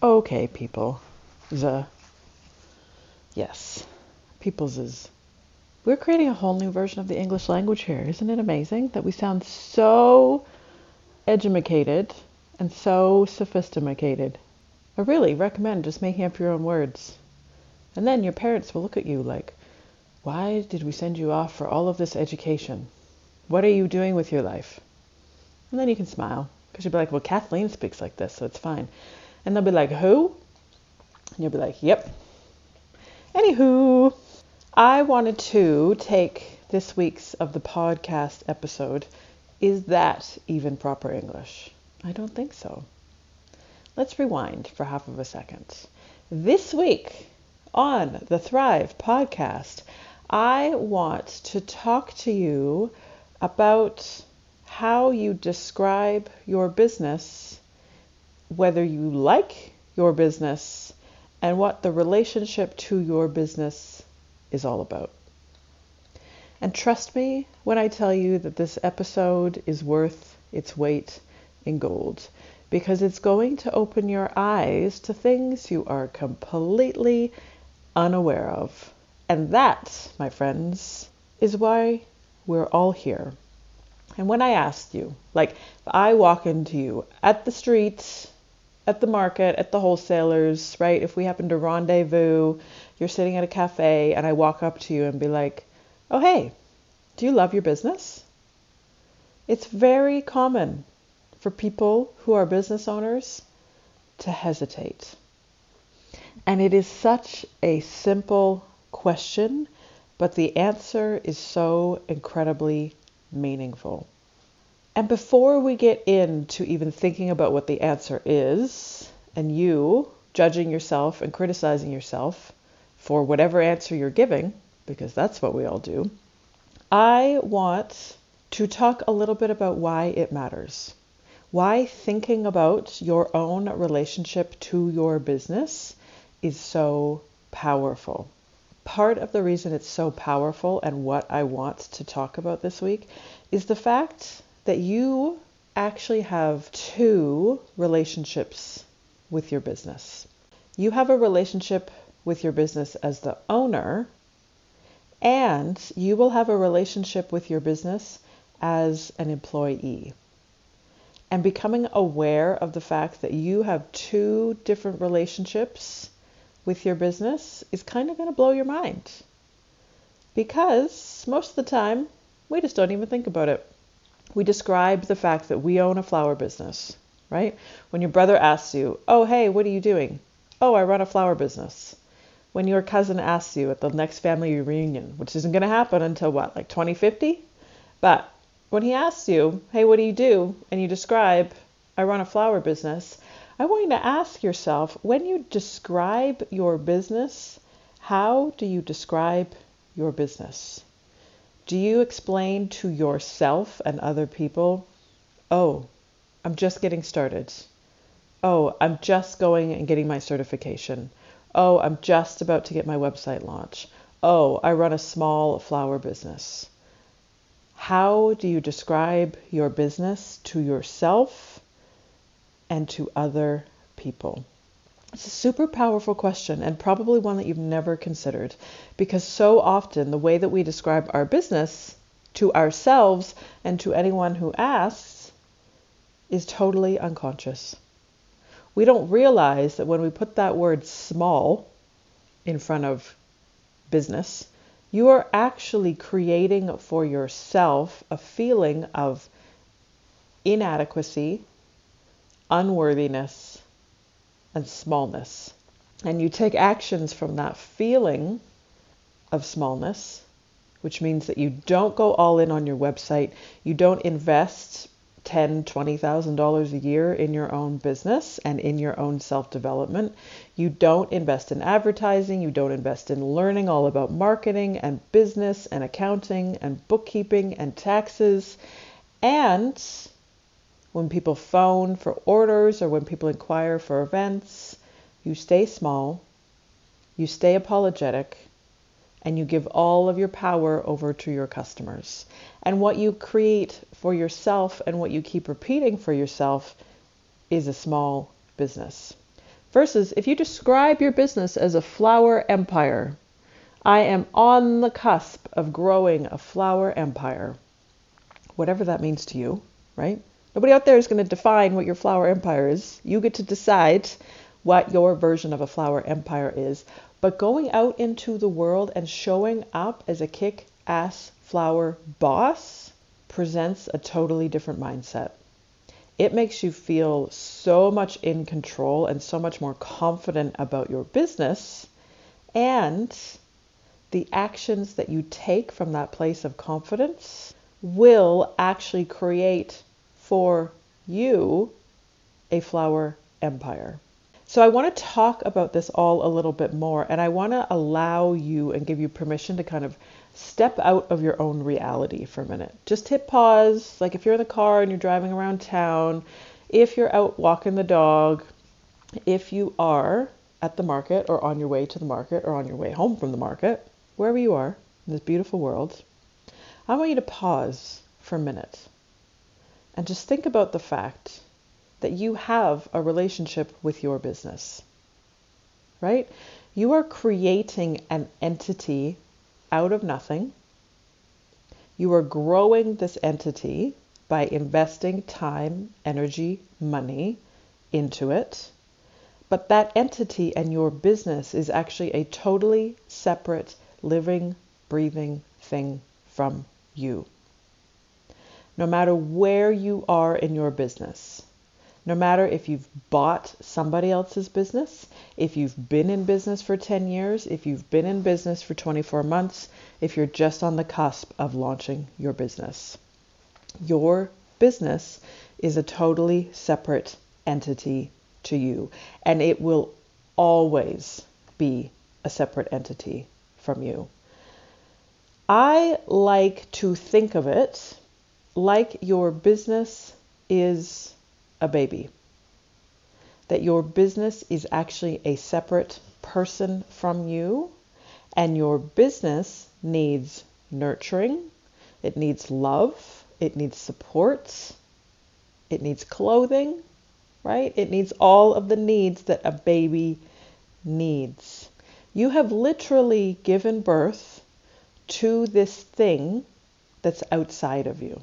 Okay, people. The yes, people's is. We're creating a whole new version of the English language here. Isn't it amazing that we sound so educated and so sophisticated? I really recommend just making up your own words. And then your parents will look at you like, why did we send you off for all of this education? What are you doing with your life? And then you can smile because you'll be like, well, Kathleen speaks like this, so it's fine. And they'll be like, Who? And you'll be like, Yep. Anywho, I wanted to take this week's of the podcast episode. Is that even proper English? I don't think so. Let's rewind for half of a second. This week on the Thrive podcast, I want to talk to you about how you describe your business whether you like your business and what the relationship to your business is all about. And trust me when I tell you that this episode is worth its weight in gold because it's going to open your eyes to things you are completely unaware of. And that, my friends, is why we're all here. And when I asked you, like, if I walk into you at the streets at the market, at the wholesalers, right? If we happen to rendezvous, you're sitting at a cafe, and I walk up to you and be like, oh, hey, do you love your business? It's very common for people who are business owners to hesitate. And it is such a simple question, but the answer is so incredibly meaningful. And before we get into even thinking about what the answer is, and you judging yourself and criticizing yourself for whatever answer you're giving, because that's what we all do, I want to talk a little bit about why it matters. Why thinking about your own relationship to your business is so powerful. Part of the reason it's so powerful and what I want to talk about this week is the fact that you actually have two relationships with your business. You have a relationship with your business as the owner, and you will have a relationship with your business as an employee. And becoming aware of the fact that you have two different relationships with your business is kind of going to blow your mind. Because most of the time, we just don't even think about it we describe the fact that we own a flower business, right? When your brother asks you, Oh, hey, what are you doing? Oh, I run a flower business. When your cousin asks you at the next family reunion, which isn't going to happen until what, like 2050? But when he asks you, Hey, what do you do? And you describe, I run a flower business, I want you to ask yourself when you describe your business, how do you describe your business? Do you explain to yourself and other people, oh, I'm just getting started? Oh, I'm just going and getting my certification. Oh, I'm just about to get my website launch. Oh, I run a small flower business. How do you describe your business to yourself and to other people? It's a super powerful question and probably one that you've never considered because so often the way that we describe our business to ourselves and to anyone who asks is totally unconscious. We don't realize that when we put that word small in front of business, you are actually creating for yourself a feeling of inadequacy, unworthiness, and smallness. And you take actions from that feeling of smallness, which means that you don't go all in on your website, you don't invest ten, twenty thousand dollars a year in your own business and in your own self-development. You don't invest in advertising, you don't invest in learning all about marketing and business and accounting and bookkeeping and taxes. And when people phone for orders or when people inquire for events, you stay small, you stay apologetic, and you give all of your power over to your customers. And what you create for yourself and what you keep repeating for yourself is a small business. Versus if you describe your business as a flower empire, I am on the cusp of growing a flower empire. Whatever that means to you, right? Nobody out there is going to define what your flower empire is. You get to decide what your version of a flower empire is. But going out into the world and showing up as a kick ass flower boss presents a totally different mindset. It makes you feel so much in control and so much more confident about your business. And the actions that you take from that place of confidence will actually create for you a flower empire. So I want to talk about this all a little bit more and I want to allow you and give you permission to kind of step out of your own reality for a minute. Just hit pause, like if you're in the car and you're driving around town, if you're out walking the dog, if you are at the market or on your way to the market or on your way home from the market, wherever you are in this beautiful world, I want you to pause for a minute and just think about the fact that you have a relationship with your business, right? You are creating an entity out of nothing. You are growing this entity by investing time, energy, money into it. But that entity and your business is actually a totally separate, living, breathing thing from you. No matter where you are in your business, no matter if you've bought somebody else's business, if you've been in business for 10 years, if you've been in business for 24 months, if you're just on the cusp of launching your business. Your business is a totally separate entity to you, and it will always be a separate entity from you. I like to think of it like your business is a baby. That your business is actually a separate person from you, and your business needs nurturing, it needs love, it needs support, it needs clothing, right? It needs all of the needs that a baby needs. You have literally given birth to this thing that's outside of you.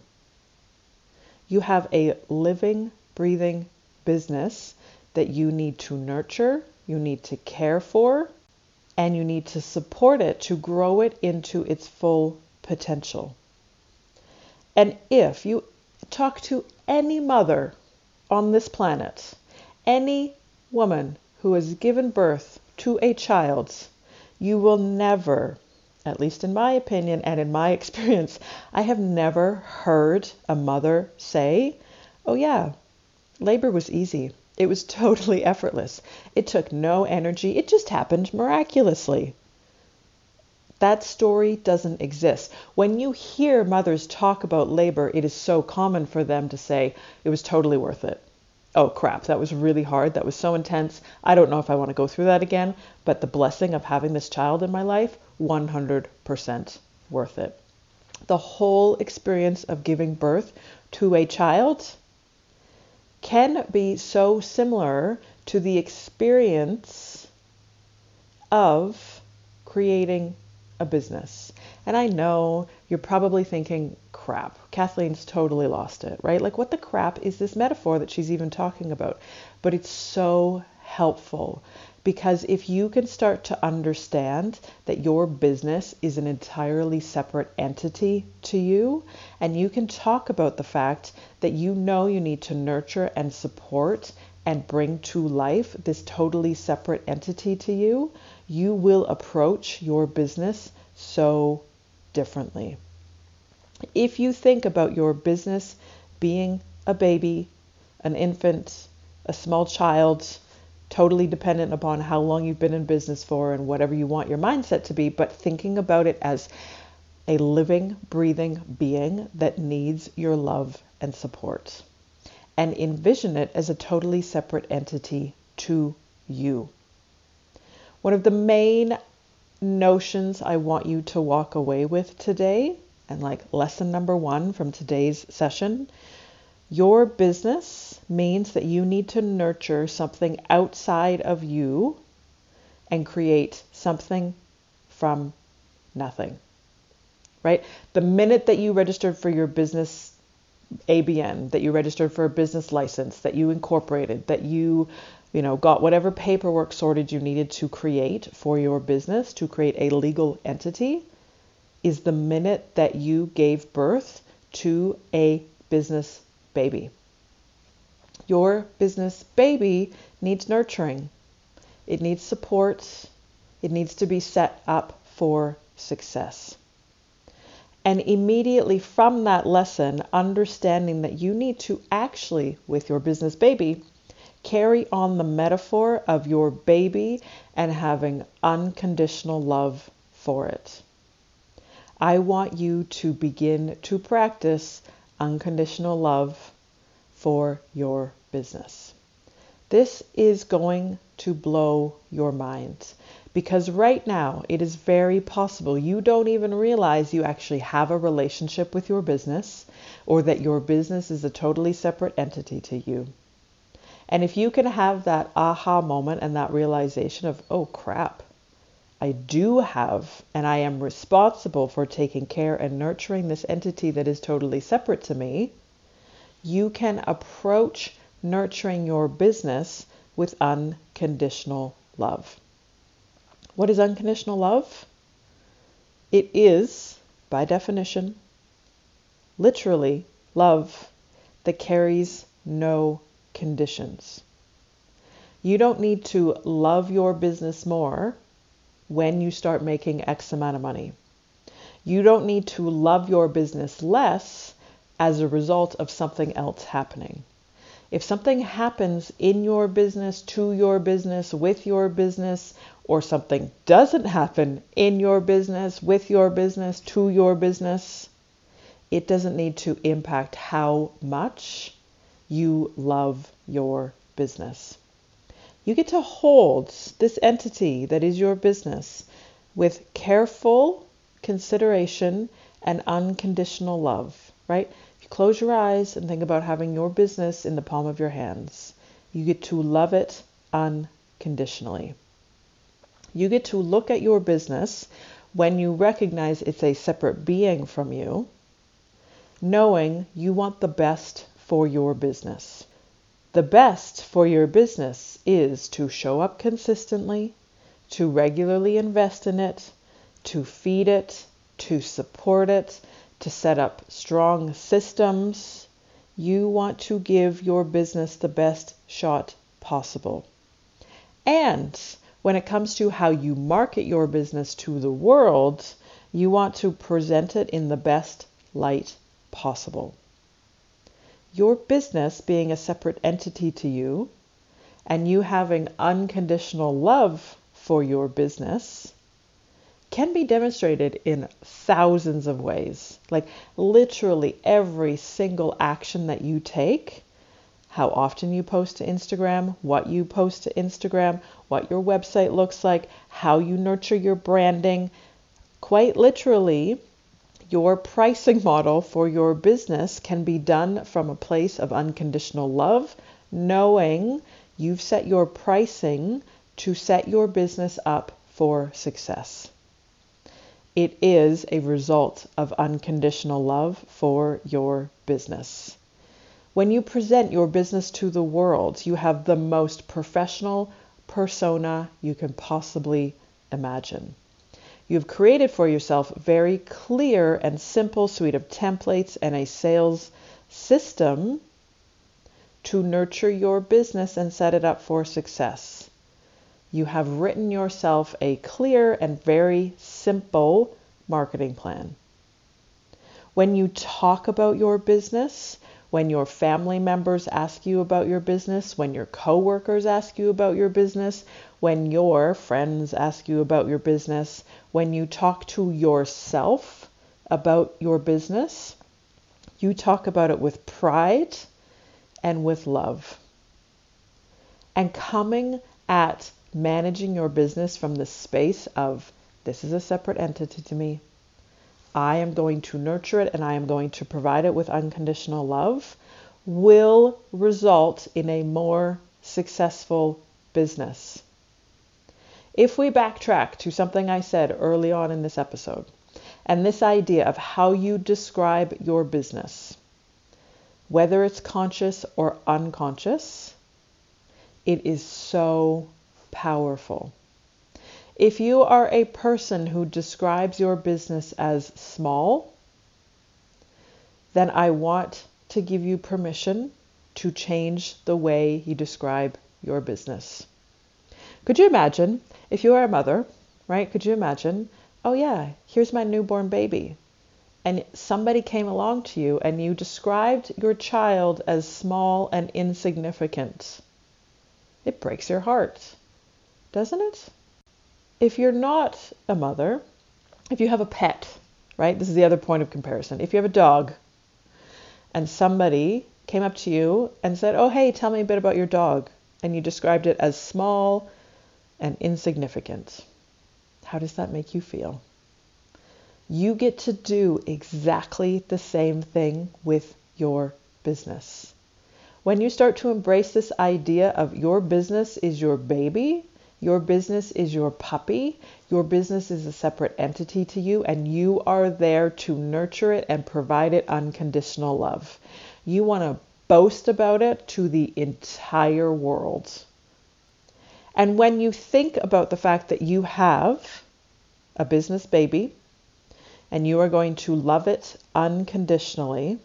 You have a living breathing business that you need to nurture, you need to care for, and you need to support it to grow it into its full potential. And if you talk to any mother on this planet, any woman who has given birth to a child, you will never, at least in my opinion and in my experience, I have never heard a mother say, Oh, yeah, Labor was easy. It was totally effortless. It took no energy. It just happened miraculously. That story doesn't exist. When you hear mothers talk about labor, it is so common for them to say, it was totally worth it. Oh crap, that was really hard. That was so intense. I don't know if I want to go through that again, but the blessing of having this child in my life, 100% worth it. The whole experience of giving birth to a child, can be so similar to the experience of creating a business. And I know you're probably thinking, crap, Kathleen's totally lost it, right? Like, what the crap is this metaphor that she's even talking about? But it's so helpful because if you can start to understand that your business is an entirely separate entity to you, and you can talk about the fact that you know you need to nurture and support and bring to life this totally separate entity to you, you will approach your business so differently. If you think about your business being a baby, an infant, a small child, totally dependent upon how long you've been in business for and whatever you want your mindset to be, but thinking about it as a living, breathing being that needs your love and support. And envision it as a totally separate entity to you. One of the main notions I want you to walk away with today, and like lesson number one from today's session, your business means that you need to nurture something outside of you and create something from nothing. Right? The minute that you registered for your business ABN, that you registered for a business license, that you incorporated, that you you know, got whatever paperwork sorted you needed to create for your business to create a legal entity is the minute that you gave birth to a business baby. Your business baby needs nurturing. It needs support. It needs to be set up for success. And immediately from that lesson, understanding that you need to actually, with your business baby, carry on the metaphor of your baby and having unconditional love for it. I want you to begin to practice unconditional love for your business. This is going to blow your mind because right now it is very possible you don't even realize you actually have a relationship with your business or that your business is a totally separate entity to you. And if you can have that aha moment and that realization of, oh crap, I do have and I am responsible for taking care and nurturing this entity that is totally separate to me, you can approach nurturing your business with unconditional love. What is unconditional love? It is, by definition, literally love that carries no conditions. You don't need to love your business more when you start making X amount of money. You don't need to love your business less as a result of something else happening. If something happens in your business, to your business, with your business, or something doesn't happen in your business, with your business, to your business, it doesn't need to impact how much you love your business. You get to hold this entity that is your business with careful consideration and unconditional love, right? Close your eyes and think about having your business in the palm of your hands, you get to love it unconditionally. You get to look at your business when you recognize it's a separate being from you, knowing you want the best for your business. The best for your business is to show up consistently, to regularly invest in it, to feed it, to support it, to set up strong systems. You want to give your business the best shot possible. And when it comes to how you market your business to the world, you want to present it in the best light possible your business being a separate entity to you and you having unconditional love for your business can be demonstrated in thousands of ways. Like literally every single action that you take, how often you post to Instagram, what you post to Instagram, what your website looks like, how you nurture your branding, quite literally your pricing model for your business can be done from a place of unconditional love, knowing you've set your pricing to set your business up for success. It is a result of unconditional love for your business. When you present your business to the world, you have the most professional persona you can possibly imagine. You've created for yourself very clear and simple suite of templates and a sales system to nurture your business and set it up for success. You have written yourself a clear and very simple marketing plan. When you talk about your business, when your family members ask you about your business, when your coworkers ask you about your business, when your friends ask you about your business, when you talk to yourself about your business, you talk about it with pride and with love. And coming at managing your business from the space of this is a separate entity to me. I am going to nurture it and I am going to provide it with unconditional love will result in a more successful business. If we backtrack to something I said early on in this episode, and this idea of how you describe your business, whether it's conscious or unconscious, it is so powerful. If you are a person who describes your business as small, then I want to give you permission to change the way you describe your business. Could you imagine if you are a mother, right? Could you imagine, oh yeah, here's my newborn baby. And somebody came along to you and you described your child as small and insignificant. It breaks your heart, doesn't it? If you're not a mother, if you have a pet, right? This is the other point of comparison. If you have a dog and somebody came up to you and said, Oh, hey, tell me a bit about your dog, and you described it as small and insignificant, how does that make you feel? You get to do exactly the same thing with your business. When you start to embrace this idea of your business is your baby, your business is your puppy. Your business is a separate entity to you, and you are there to nurture it and provide it unconditional love. You want to boast about it to the entire world. And when you think about the fact that you have a business baby and you are going to love it unconditionally,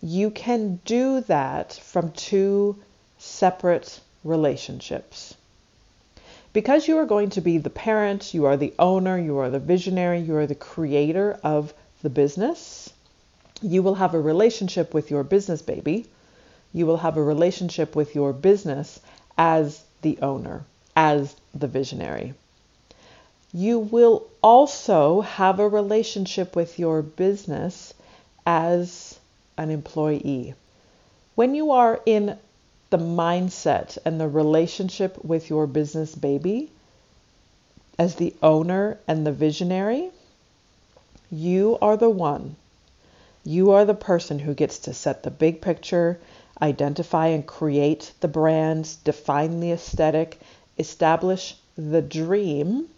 you can do that from two separate relationships. Because you are going to be the parent, you are the owner, you are the visionary, you are the creator of the business, you will have a relationship with your business baby. You will have a relationship with your business as the owner, as the visionary. You will also have a relationship with your business as an employee. When you are in the mindset and the relationship with your business baby as the owner and the visionary, you are the one. You are the person who gets to set the big picture, identify and create the brand, define the aesthetic, establish the dream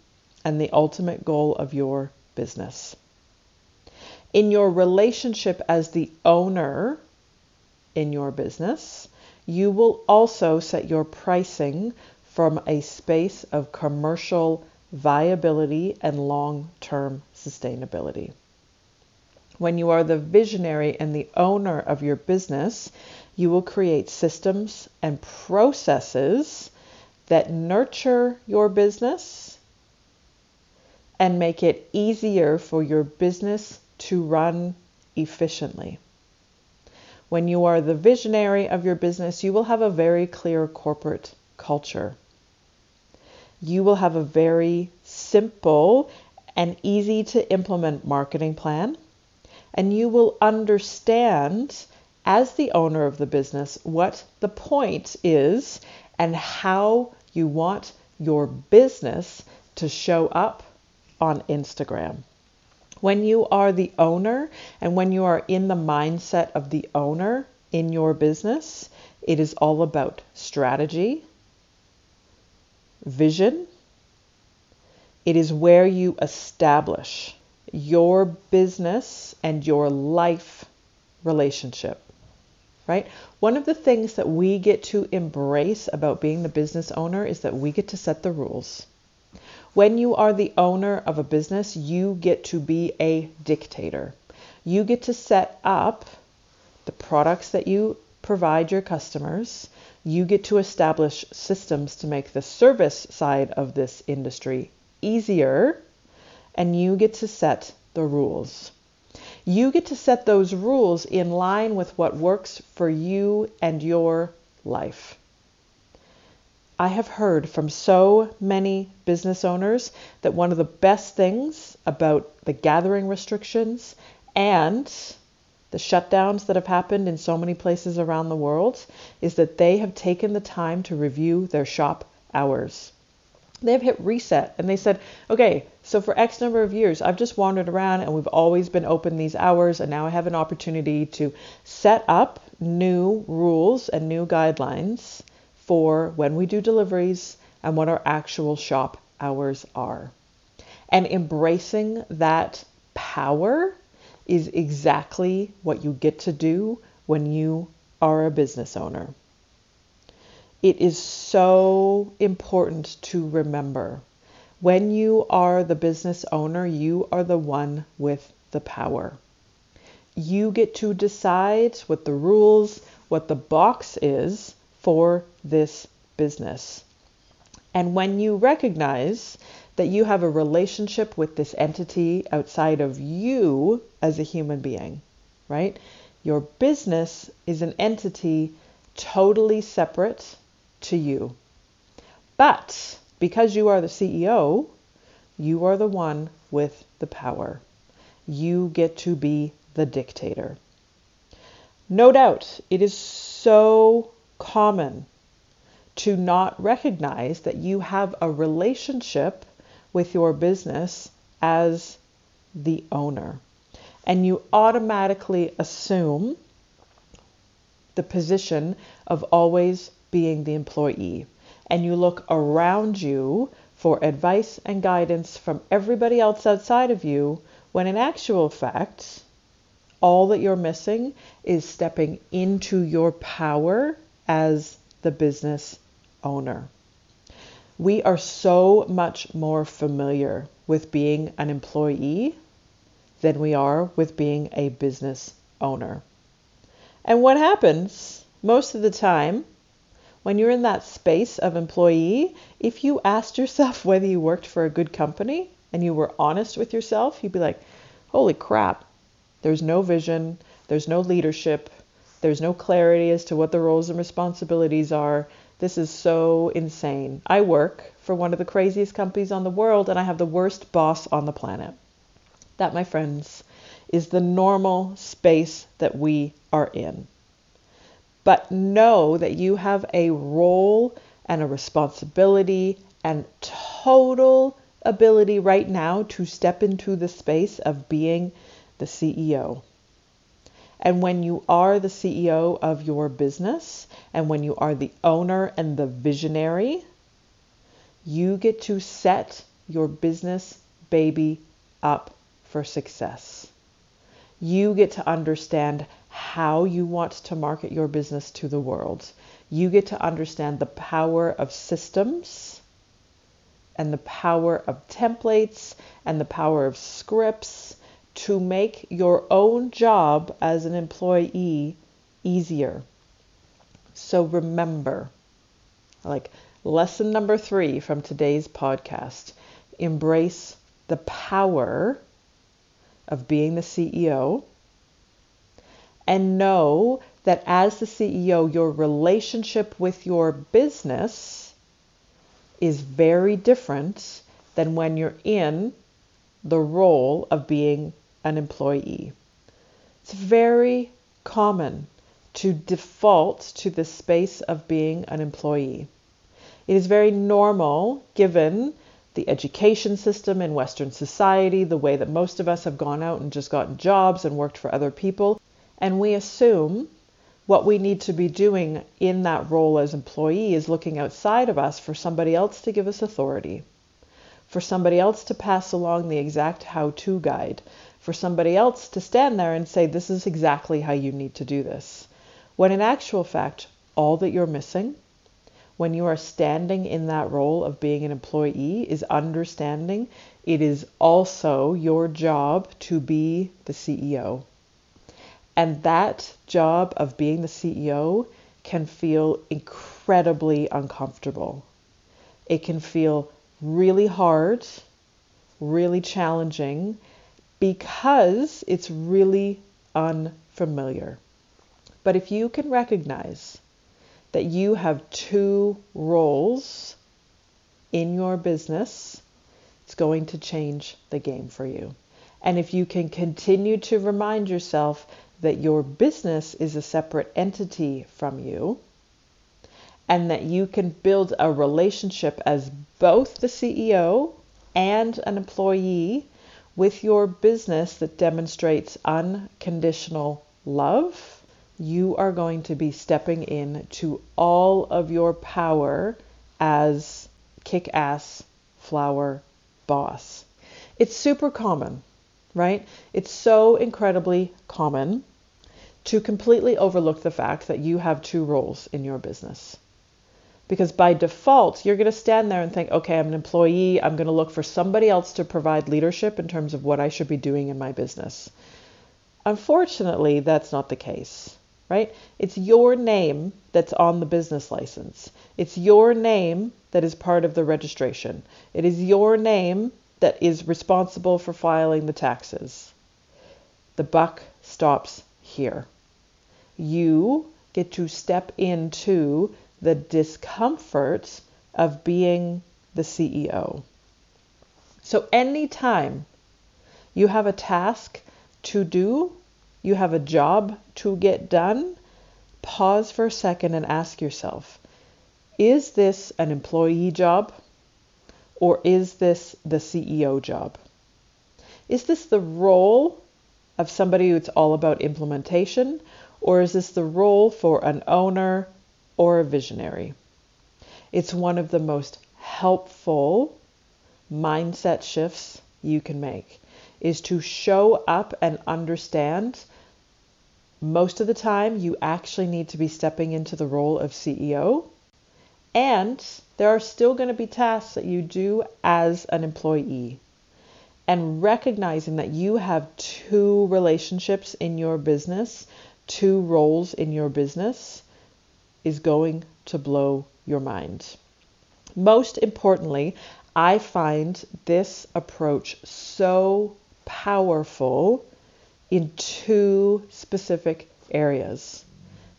and the ultimate goal of your business. In your relationship as the owner in your business, you will also set your pricing from a space of commercial viability and long term sustainability. When you are the visionary and the owner of your business, you will create systems and processes that nurture your business and make it easier for your business to run efficiently. When you are the visionary of your business, you will have a very clear corporate culture. You will have a very simple and easy to implement marketing plan. And you will understand, as the owner of the business, what the point is and how you want your business to show up on Instagram. When you are the owner and when you are in the mindset of the owner in your business, it is all about strategy, vision. It is where you establish your business and your life relationship, right? One of the things that we get to embrace about being the business owner is that we get to set the rules. When you are the owner of a business, you get to be a dictator. You get to set up the products that you provide your customers. You get to establish systems to make the service side of this industry easier, and you get to set the rules. You get to set those rules in line with what works for you and your life. I have heard from so many business owners that one of the best things about the gathering restrictions and the shutdowns that have happened in so many places around the world is that they have taken the time to review their shop hours. They have hit reset and they said, okay, so for X number of years, I've just wandered around and we've always been open these hours, and now I have an opportunity to set up new rules and new guidelines for when we do deliveries and what our actual shop hours are. And embracing that power is exactly what you get to do when you are a business owner. It is so important to remember when you are the business owner, you are the one with the power. You get to decide what the rules, what the box is for this business. And when you recognize that you have a relationship with this entity outside of you as a human being, right? Your business is an entity totally separate to you. But because you are the CEO, you are the one with the power. You get to be the dictator. No doubt, it is so common to not recognize that you have a relationship with your business as the owner. And you automatically assume the position of always being the employee. And you look around you for advice and guidance from everybody else outside of you, when in actual fact, all that you're missing is stepping into your power as the business owner. We are so much more familiar with being an employee than we are with being a business owner. And what happens most of the time when you're in that space of employee, if you asked yourself whether you worked for a good company and you were honest with yourself, you'd be like, holy crap, there's no vision, there's no leadership, there's no clarity as to what the roles and responsibilities are. This is so insane. I work for one of the craziest companies on the world and I have the worst boss on the planet. That, my friends, is the normal space that we are in. But know that you have a role and a responsibility and total ability right now to step into the space of being the CEO. And when you are the CEO of your business and when you are the owner and the visionary, you get to set your business baby up for success. You get to understand how you want to market your business to the world. You get to understand the power of systems and the power of templates and the power of scripts to make your own job as an employee easier. So remember, like lesson number three from today's podcast embrace the power of being the CEO and know that as the CEO, your relationship with your business is very different than when you're in the role of being an employee. It's very common to default to the space of being an employee. It is very normal given the education system in Western society, the way that most of us have gone out and just gotten jobs and worked for other people. And we assume what we need to be doing in that role as employee is looking outside of us for somebody else to give us authority, for somebody else to pass along the exact how to guide, for somebody else to stand there and say, This is exactly how you need to do this. When in actual fact, all that you're missing when you are standing in that role of being an employee is understanding it is also your job to be the CEO. And that job of being the CEO can feel incredibly uncomfortable. It can feel really hard, really challenging, because it's really unfamiliar. But if you can recognize that you have two roles in your business, it's going to change the game for you. And if you can continue to remind yourself that your business is a separate entity from you, and that you can build a relationship as both the CEO and an employee with your business that demonstrates unconditional love, you are going to be stepping in to all of your power as kick ass flower boss. It's super common, right? It's so incredibly common to completely overlook the fact that you have two roles in your business. Because by default, you're going to stand there and think, okay, I'm an employee. I'm going to look for somebody else to provide leadership in terms of what I should be doing in my business. Unfortunately, that's not the case, right? It's your name that's on the business license. It's your name that is part of the registration. It is your name that is responsible for filing the taxes. The buck stops here. You get to step into the discomfort of being the CEO. So, anytime you have a task to do, you have a job to get done, pause for a second and ask yourself is this an employee job or is this the CEO job? Is this the role of somebody who's all about implementation or is this the role for an owner or a visionary. It's one of the most helpful mindset shifts you can make is to show up and understand most of the time you actually need to be stepping into the role of CEO and there are still going to be tasks that you do as an employee and recognizing that you have two relationships in your business, two roles in your business is going to blow your mind. Most importantly, I find this approach so powerful in two specific areas.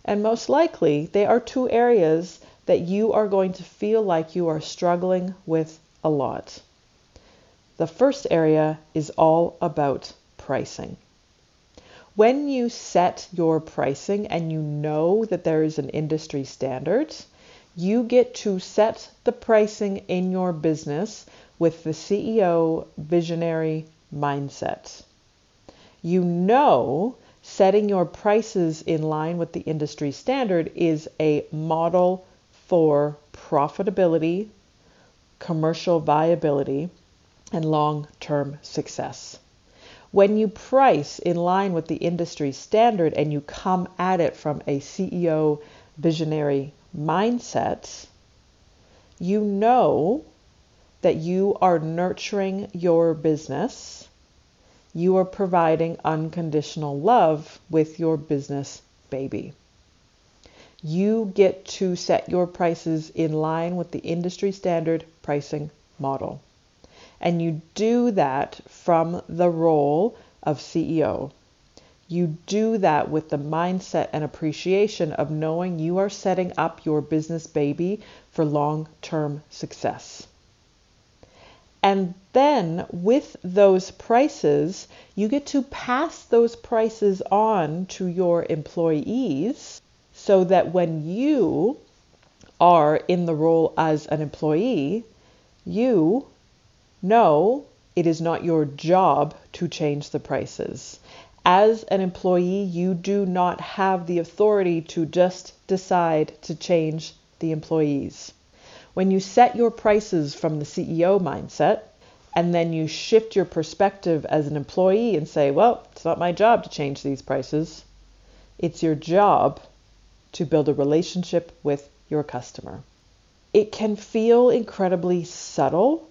And most likely, they are two areas that you are going to feel like you are struggling with a lot. The first area is all about pricing. When you set your pricing and you know that there is an industry standard, you get to set the pricing in your business with the CEO visionary mindset. You know setting your prices in line with the industry standard is a model for profitability, commercial viability, and long term success. When you price in line with the industry standard and you come at it from a CEO visionary mindset, you know that you are nurturing your business. You are providing unconditional love with your business baby. You get to set your prices in line with the industry standard pricing model. And you do that from the role of CEO. You do that with the mindset and appreciation of knowing you are setting up your business baby for long term success. And then with those prices, you get to pass those prices on to your employees so that when you are in the role as an employee, you no, it is not your job to change the prices. As an employee, you do not have the authority to just decide to change the employees. When you set your prices from the CEO mindset, and then you shift your perspective as an employee and say, well, it's not my job to change these prices. It's your job to build a relationship with your customer. It can feel incredibly subtle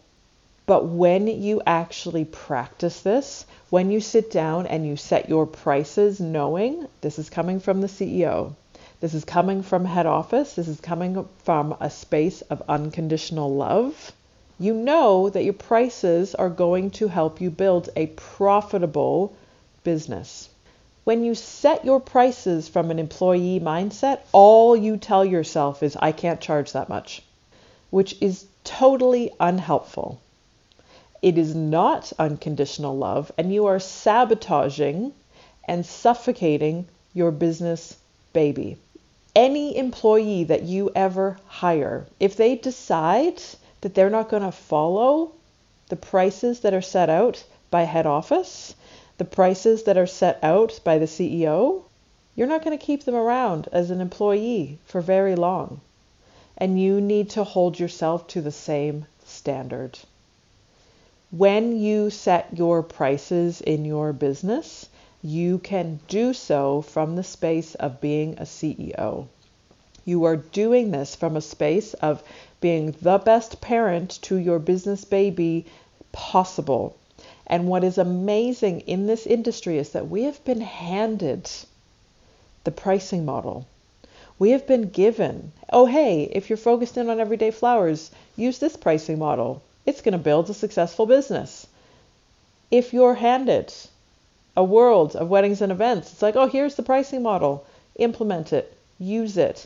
but when you actually practice this, when you sit down and you set your prices, knowing this is coming from the CEO, this is coming from head office, this is coming from a space of unconditional love, You know that your prices are going to help you build a profitable business. When you set your prices from an employee mindset, all you tell yourself is, I can't charge that much, which is totally unhelpful. It is not unconditional love, and you are sabotaging and suffocating your business baby. Any employee that you ever hire, if they decide that they're not going to follow the prices that are set out by head office, the prices that are set out by the CEO, you're not going to keep them around as an employee for very long. And you need to hold yourself to the same standard. When you set your prices in your business, you can do so from the space of being a CEO. You are doing this from a space of being the best parent to your business baby possible. And what is amazing in this industry is that we have been handed the pricing model. We have been given, oh, hey, if you're focused in on everyday flowers, use this pricing model it's going to build a successful business. If you're handed a world of weddings and events, it's like, oh, here's the pricing model, implement it, use it.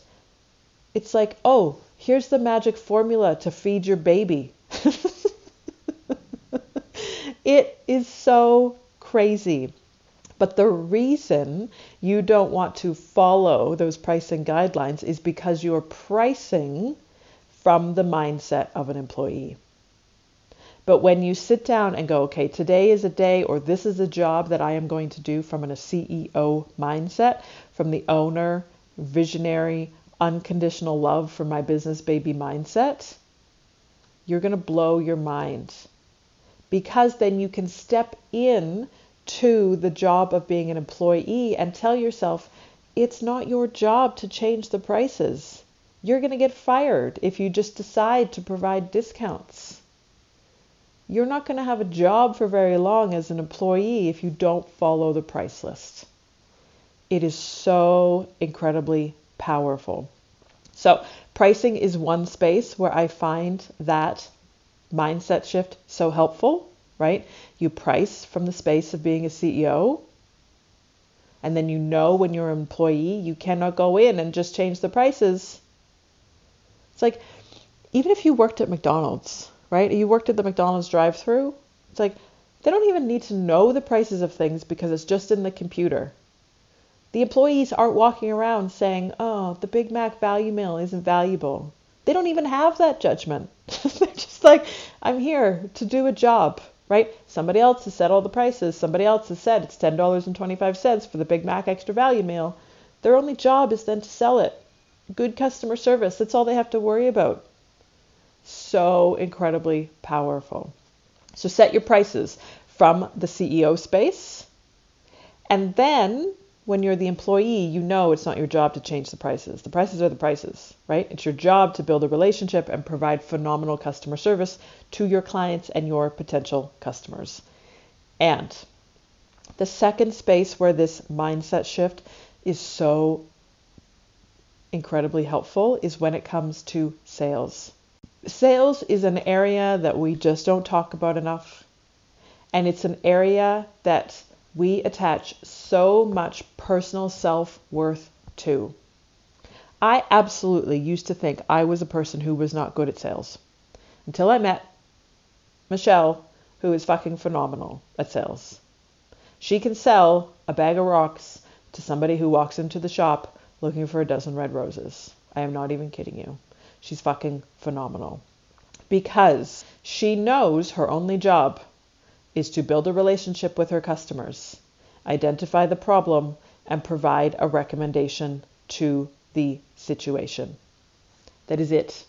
It's like, oh, here's the magic formula to feed your baby. it is so crazy. But the reason you don't want to follow those pricing guidelines is because you're pricing from the mindset of an employee. But when you sit down and go, okay, today is a day or this is a job that I am going to do from a CEO mindset, from the owner, visionary, unconditional love for my business baby mindset, you're going to blow your mind. Because then you can step in to the job of being an employee and tell yourself, it's not your job to change the prices. You're going to get fired if you just decide to provide discounts you're not going to have a job for very long as an employee if you don't follow the price list. It is so incredibly powerful. So, pricing is one space where I find that mindset shift so helpful, right? You price from the space of being a CEO. And then you know when you're an employee, you cannot go in and just change the prices. It's like, even if you worked at McDonald's, right? You worked at the McDonald's drive through. It's like they don't even need to know the prices of things because it's just in the computer. The employees aren't walking around saying, oh, the Big Mac value meal isn't valuable. They don't even have that judgment. They're just like, I'm here to do a job, right? Somebody else has set all the prices. Somebody else has said it's $10.25 for the Big Mac extra value meal. Their only job is then to sell it. Good customer service. That's all they have to worry about so incredibly powerful. So set your prices from the CEO space. And then when you're the employee, you know it's not your job to change the prices. The prices are the prices, right? It's your job to build a relationship and provide phenomenal customer service to your clients and your potential customers. And the second space where this mindset shift is so incredibly helpful is when it comes to sales sales is an area that we just don't talk about enough. And it's an area that we attach so much personal self worth to. I absolutely used to think I was a person who was not good at sales until I met Michelle, who is fucking phenomenal at sales. She can sell a bag of rocks to somebody who walks into the shop looking for a dozen red roses. I am not even kidding you. She's fucking phenomenal. Because she knows her only job is to build a relationship with her customers, identify the problem, and provide a recommendation to the situation. That is it.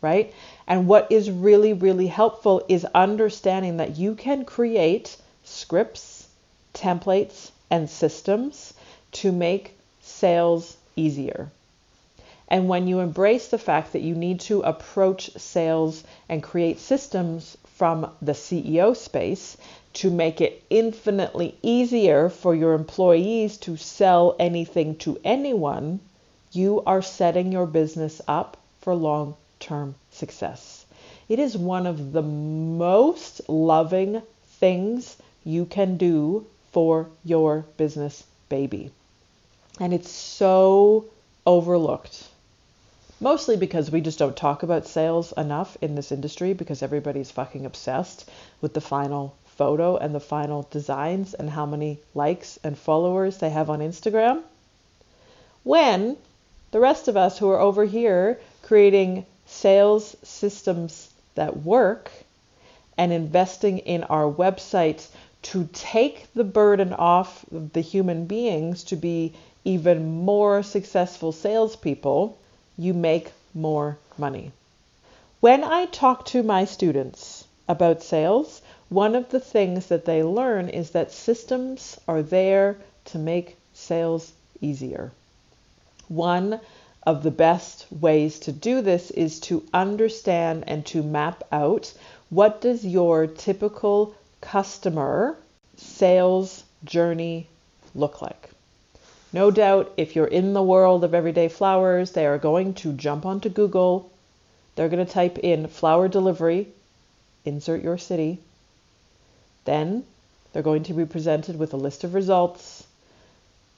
Right? And what is really, really helpful is understanding that you can create scripts, templates, and systems to make sales easier. And when you embrace the fact that you need to approach sales and create systems from the CEO space to make it infinitely easier for your employees to sell anything to anyone, you are setting your business up for long term success. It is one of the most loving things you can do for your business baby. And it's so overlooked. Mostly because we just don't talk about sales enough in this industry because everybody's fucking obsessed with the final photo and the final designs and how many likes and followers they have on Instagram. When the rest of us who are over here creating sales systems that work and investing in our websites to take the burden off the human beings to be even more successful salespeople, you make more money. When I talk to my students about sales, one of the things that they learn is that systems are there to make sales easier. One of the best ways to do this is to understand and to map out what does your typical customer sales journey look like? No doubt, if you're in the world of everyday flowers, they are going to jump onto Google. They're going to type in flower delivery, insert your city. Then they're going to be presented with a list of results.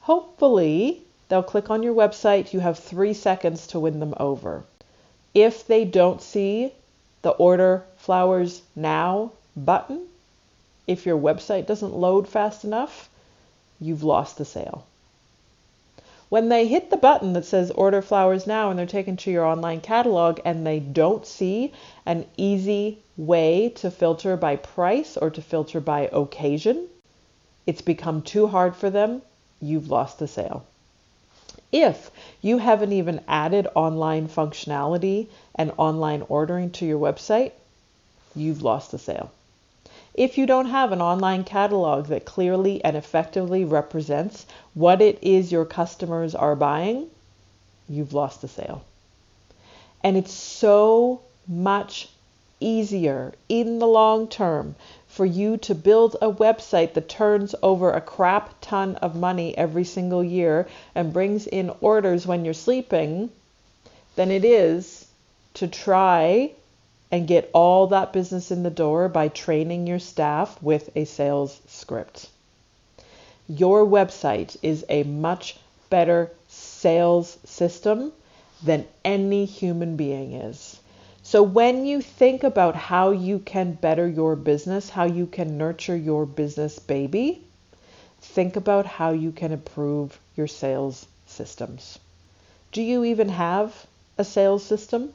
Hopefully, they'll click on your website. You have three seconds to win them over. If they don't see the order flowers now button, if your website doesn't load fast enough, you've lost the sale. When they hit the button that says order flowers now and they're taken to your online catalog and they don't see an easy way to filter by price or to filter by occasion, it's become too hard for them, you've lost the sale. If you haven't even added online functionality and online ordering to your website, you've lost the sale. If you don't have an online catalog that clearly and effectively represents what it is your customers are buying, you've lost the sale. And it's so much easier in the long term for you to build a website that turns over a crap ton of money every single year and brings in orders when you're sleeping than it is to try and get all that business in the door by training your staff with a sales script. Your website is a much better sales system than any human being is. So, when you think about how you can better your business, how you can nurture your business baby, think about how you can improve your sales systems. Do you even have a sales system?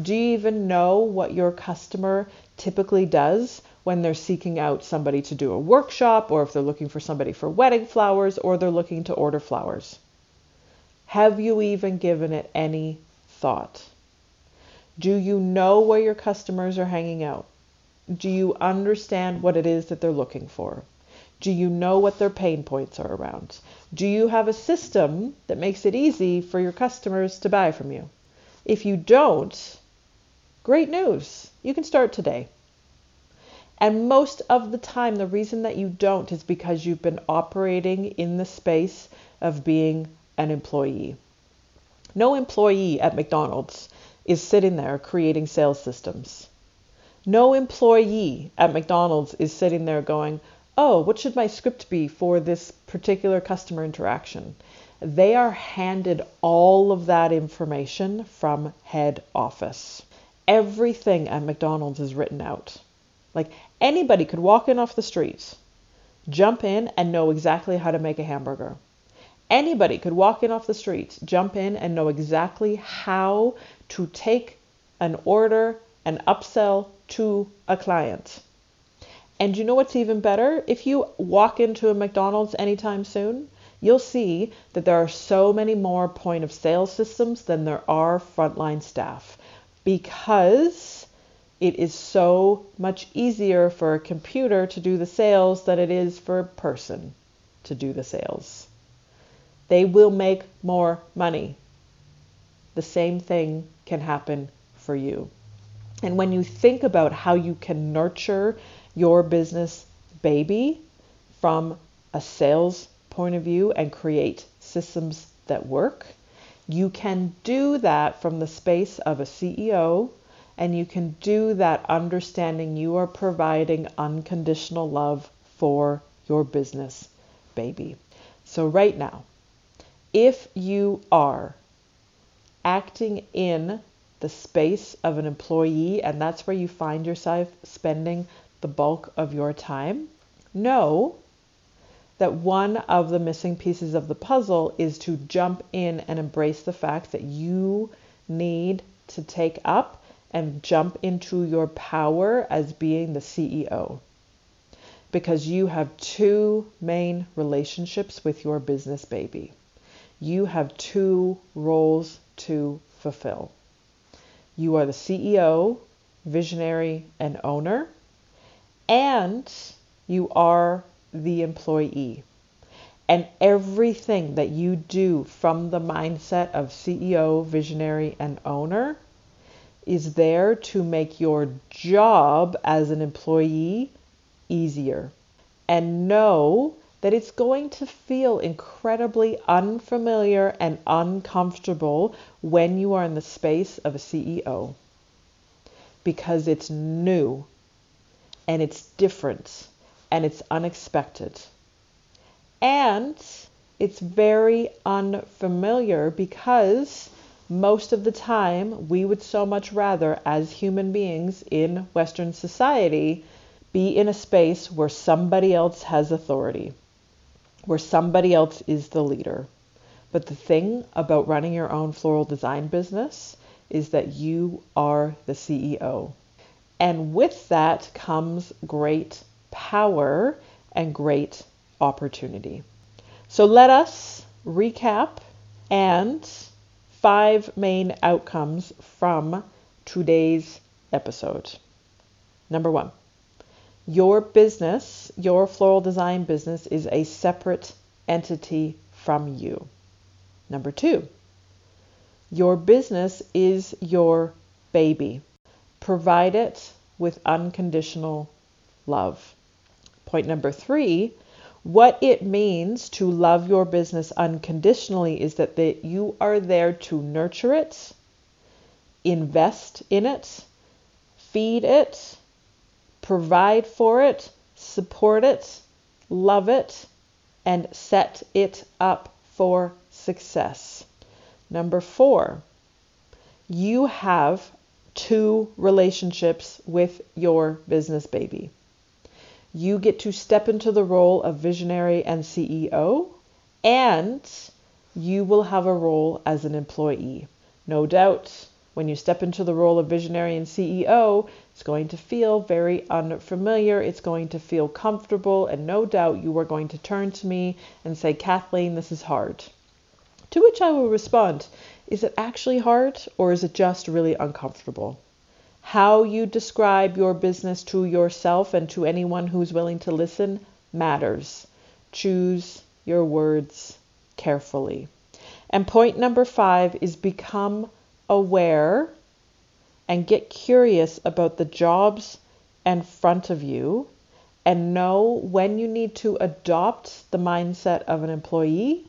Do you even know what your customer typically does when they're seeking out somebody to do a workshop, or if they're looking for somebody for wedding flowers, or they're looking to order flowers? Have you even given it any thought? Do you know where your customers are hanging out? Do you understand what it is that they're looking for? Do you know what their pain points are around? Do you have a system that makes it easy for your customers to buy from you? If you don't, Great news! You can start today. And most of the time, the reason that you don't is because you've been operating in the space of being an employee. No employee at McDonald's is sitting there creating sales systems. No employee at McDonald's is sitting there going, oh, what should my script be for this particular customer interaction? They are handed all of that information from head office everything at McDonald's is written out. Like anybody could walk in off the street, jump in, and know exactly how to make a hamburger. Anybody could walk in off the street, jump in, and know exactly how to take an order and upsell to a client. And you know what's even better? If you walk into a McDonald's anytime soon, you'll see that there are so many more point of sale systems than there are frontline staff because it is so much easier for a computer to do the sales than it is for a person to do the sales. They will make more money. The same thing can happen for you. And when you think about how you can nurture your business baby from a sales point of view and create systems that work, you can do that from the space of a CEO And you can do that understanding you are providing unconditional love for your business baby. So, right now, if you are acting in the space of an employee and that's where you find yourself spending the bulk of your time, know that one of the missing pieces of the puzzle is to jump in and embrace the fact that you need to take up and jump into your power as being the CEO. Because you have two main relationships with your business baby. You have two roles to fulfill. You are the CEO, visionary, and owner, and you are the employee. And everything that you do from the mindset of CEO, visionary, and owner is there to make your job as an employee easier. And know that it's going to feel incredibly unfamiliar and uncomfortable when you are in the space of a CEO because it's new and it's different and it's unexpected. And it's very unfamiliar because most of the time we would so much rather, as human beings in Western society, be in a space where somebody else has authority, where somebody else is the leader. But the thing about running your own floral design business is that you are the CEO. And with that comes great power and great opportunity. So let us recap and five main outcomes from today's episode. Number one, your business, your floral design business, is a separate entity from you. Number two, your business is your baby. Provide it with unconditional love. Point number three what it means to love your business unconditionally is that the, you are there to nurture it, invest in it, feed it, provide for it, support it, love it, and set it up for success. Number four, you have two relationships with your business baby you get to step into the role of visionary and CEO, and you will have a role as an employee. No doubt, when you step into the role of visionary and CEO, it's going to feel very unfamiliar. It's going to feel comfortable, and no doubt you are going to turn to me and say, Kathleen, this is hard. To which I will respond, is it actually hard or is it just really uncomfortable? How you describe your business to yourself and to anyone who's willing to listen matters. Choose your words carefully. And point number five is become aware and get curious about the jobs in front of you and know when you need to adopt the mindset of an employee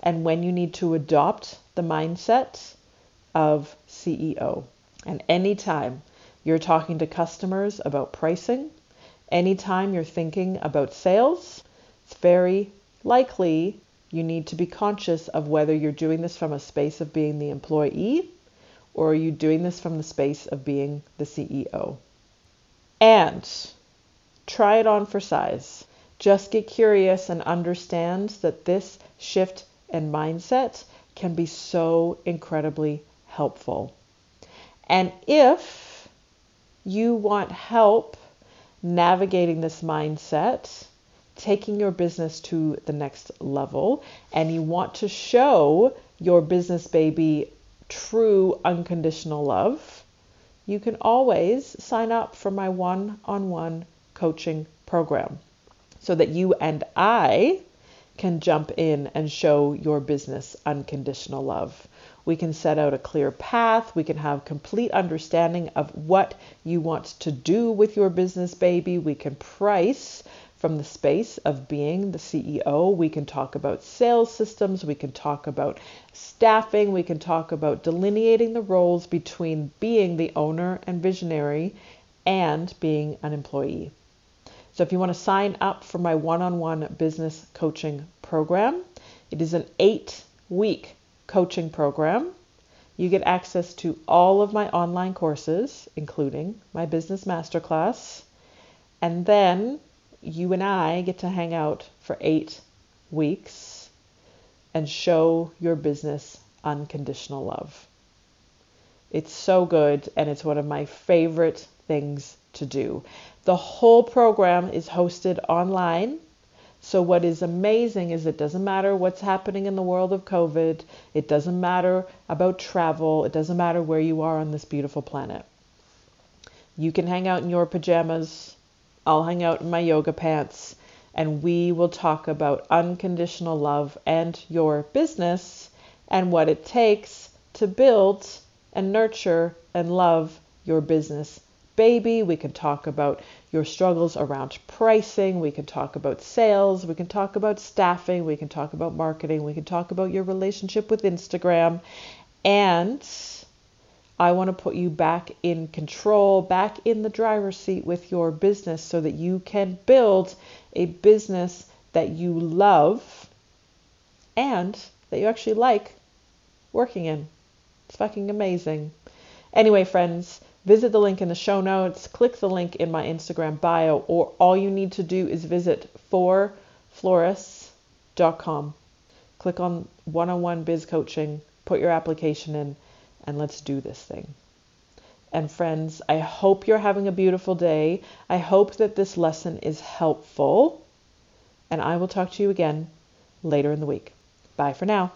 and when you need to adopt the mindset of CEO. And anytime you're talking to customers about pricing, anytime you're thinking about sales, it's very likely you need to be conscious of whether you're doing this from a space of being the employee or are you doing this from the space of being the CEO. And try it on for size. Just get curious and understand that this shift and mindset can be so incredibly helpful. And if you want help navigating this mindset, taking your business to the next level, and you want to show your business baby true unconditional love, you can always sign up for my one on one coaching program so that you and I can jump in and show your business unconditional love. We can set out a clear path. We can have complete understanding of what you want to do with your business baby. We can price from the space of being the CEO. We can talk about sales systems, we can talk about staffing, we can talk about delineating the roles between being the owner and visionary and being an employee. So, if you want to sign up for my one on one business coaching program, it is an eight week coaching program. You get access to all of my online courses, including my business masterclass. And then you and I get to hang out for eight weeks and show your business unconditional love. It's so good, and it's one of my favorite things to do. The whole program is hosted online. So, what is amazing is it doesn't matter what's happening in the world of COVID, it doesn't matter about travel, it doesn't matter where you are on this beautiful planet. You can hang out in your pajamas, I'll hang out in my yoga pants, and we will talk about unconditional love and your business and what it takes to build and nurture and love your business baby. We can talk about your struggles around pricing. We can talk about sales. We can talk about staffing. We can talk about marketing. We can talk about your relationship with Instagram. And I want to put you back in control, back in the driver's seat with your business so that you can build a business that you love and that you actually like working in. It's fucking amazing. Anyway, friends, visit the link in the show notes, click the link in my Instagram bio, or all you need to do is visit forflorists.com. Click on one on one biz coaching, put your application in, and let's do this thing. And friends, I hope you're having a beautiful day. I hope that this lesson is helpful. And I will talk to you again later in the week. Bye for now.